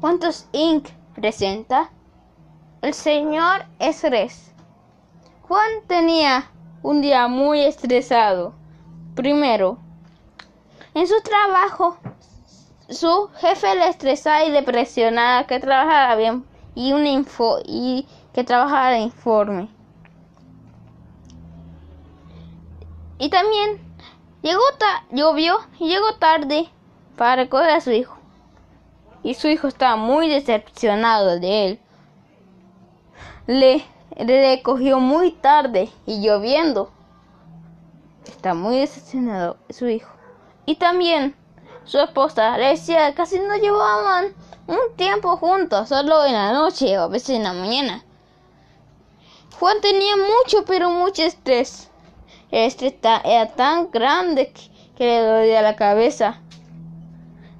¿Cuántos Inc. presenta? El señor Estrés. Juan tenía un día muy estresado. Primero, en su trabajo, su jefe le estresaba y le presionaba que trabajara bien y, un info y que trabajara de informe. Y también llegó llovió y llegó tarde para recoger a su hijo. Y su hijo estaba muy decepcionado de él. Le, le cogió muy tarde y lloviendo. Está muy decepcionado su hijo. Y también su esposa le decía que casi no llevaban un tiempo juntos, solo en la noche o a veces en la mañana. Juan tenía mucho, pero mucho estrés. El estrés era tan grande que, le dolía la cabeza,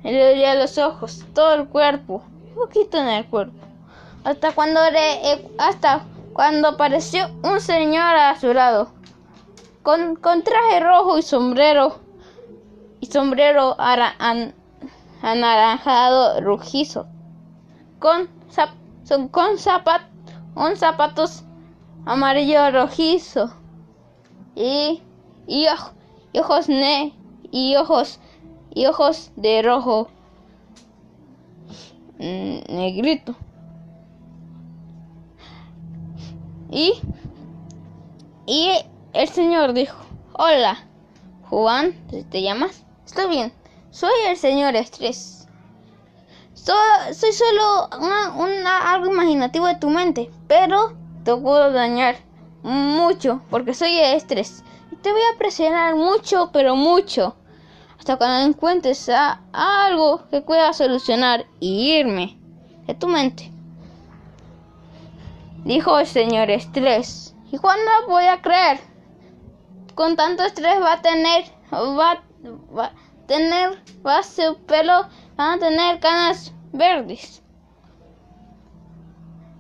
le los ojos, todo el cuerpo, un poquito en el cuerpo. Hasta cuando, le, hasta cuando apareció un señor a su lado, con, con traje rojo y sombrero, y sombrero anaranjado rojizo, con, son, con zapatos amarillo rojizo y, y, ojos ne y ojos y ojos de rojo mm, negrito y y el señor dijo hola Juan te llamas Está bien, soy el señor Estrés. soy solo una, algo imaginativo de tu mente, pero te puedo dañar mucho porque soy Estrés. Y te voy a presionar mucho, pero mucho. Hasta cuando encuentres a algo que pueda solucionar y irme de tu mente. Dijo el señor Estrés. ¿Y cuándo voy a creer? Con tanto estrés va a tener... Va, va a tener su pelo, van a tener canas verdes.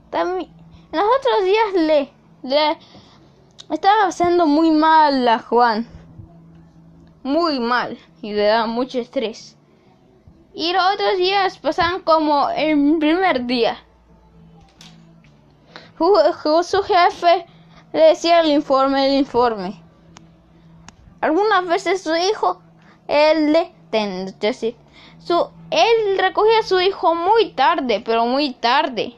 También, los otros días le, le estaba haciendo muy mal a Juan. Muy mal. Y le da mucho estrés. Y los otros días pasan como el primer día. Su jefe le decía el informe, el informe. Algunas veces su hijo, él le su, él recogía a su hijo muy tarde, pero muy tarde.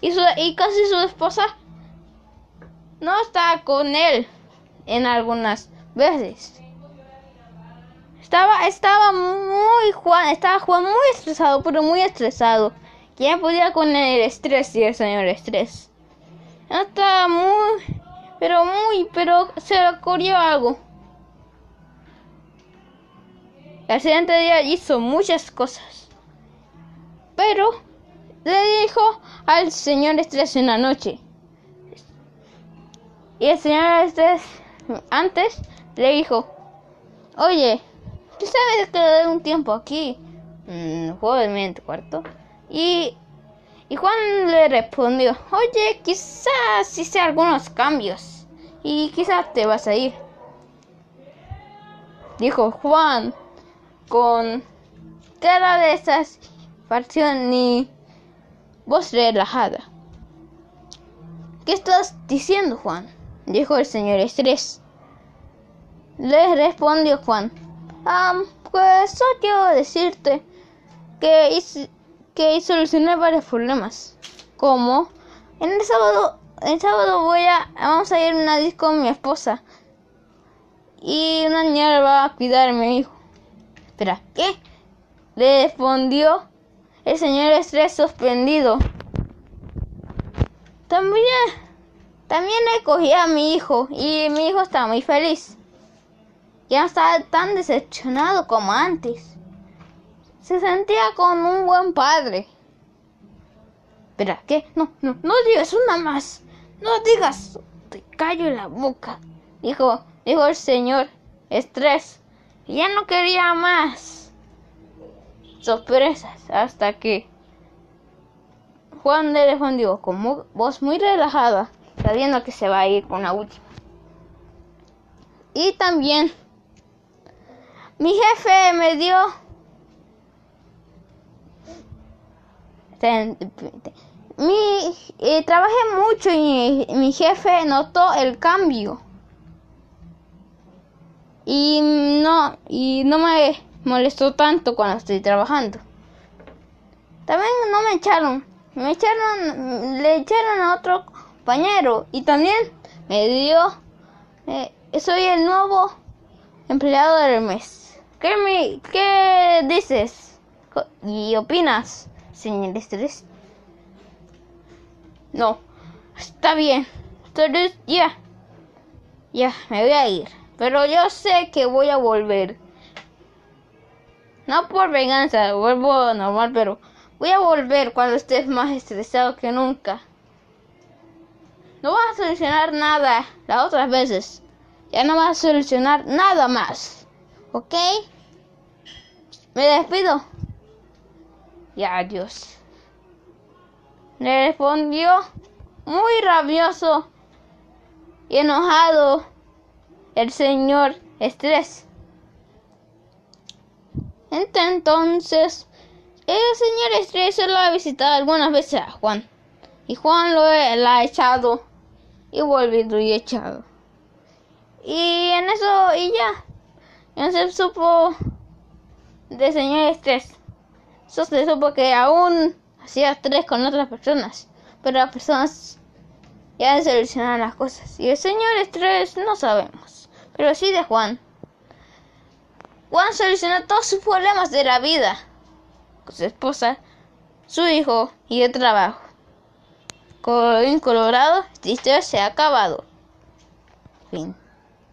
Y, su, y casi su esposa no estaba con él en algunas veces. Estaba, estaba muy Juan, estaba Juan muy estresado, pero muy estresado. ¿Quién podía con el estrés y el señor estrés? Estaba muy pero muy, pero se le ocurrió algo. El siguiente día hizo muchas cosas. Pero le dijo al señor Estrés en la noche. Y el señor Estrés antes le dijo, oye, ¿tú sabes que de un tiempo aquí? Mm, de tu cuarto. Y y Juan le respondió, oye, quizás hice algunos cambios y quizás te vas a ir. Dijo Juan con cara de satisfacción y voz relajada. ¿Qué estás diciendo, Juan? Dijo el señor Estrés. Le respondió Juan. Ah, pues solo quiero decirte que hice, que solucionar varios problemas. Como en el sábado, el sábado voy a vamos a ir a una disco con mi esposa. Y una niña va a cuidar a mi hijo. Espera, ¿qué? Le respondió el señor estrés suspendido. También, también le cogí a mi hijo y mi hijo estaba muy feliz. Ya no estaba tan decepcionado como antes se sentía como un buen padre. Espera, ¿qué? No, no, no digas una más. No digas. Te callo la boca. Dijo, dijo el señor Estrés. Ya no quería más sorpresas hasta que Juan le respondió con voz muy relajada, sabiendo que se va a ir con la última. Y también mi jefe me dio Mi, eh, trabajé mucho y mi jefe notó el cambio. Y no, y no me molestó tanto cuando estoy trabajando. También no me echaron, me echaron, le echaron a otro compañero y también me dio, eh, soy el nuevo empleado del mes. ¿Qué, me, qué dices y opinas, señor Estrés? No, está bien. Entonces, ya, ya, me voy a ir. Pero yo sé que voy a volver. No por venganza, vuelvo normal, pero voy a volver cuando estés más estresado que nunca. No vas a solucionar nada las otras veces. Ya no vas a solucionar nada más. ¿Ok? Me despido. Y adiós. Le respondió muy rabioso y enojado el señor Estrés. Entonces, el señor Estrés lo ha visitado algunas veces a Juan. Y Juan lo ha echado y volvido y echado. Y en eso, y ya. No se supo de señor Estrés. Eso se supo que aún hacía tres con otras personas. Pero las personas ya solucionan las cosas. Y el señor Estrés no sabemos. Pero sí de Juan. Juan solucionó todos sus problemas de la vida. Con su esposa, su hijo y el trabajo. Colorín colorado, esta historia se ha acabado. Fin.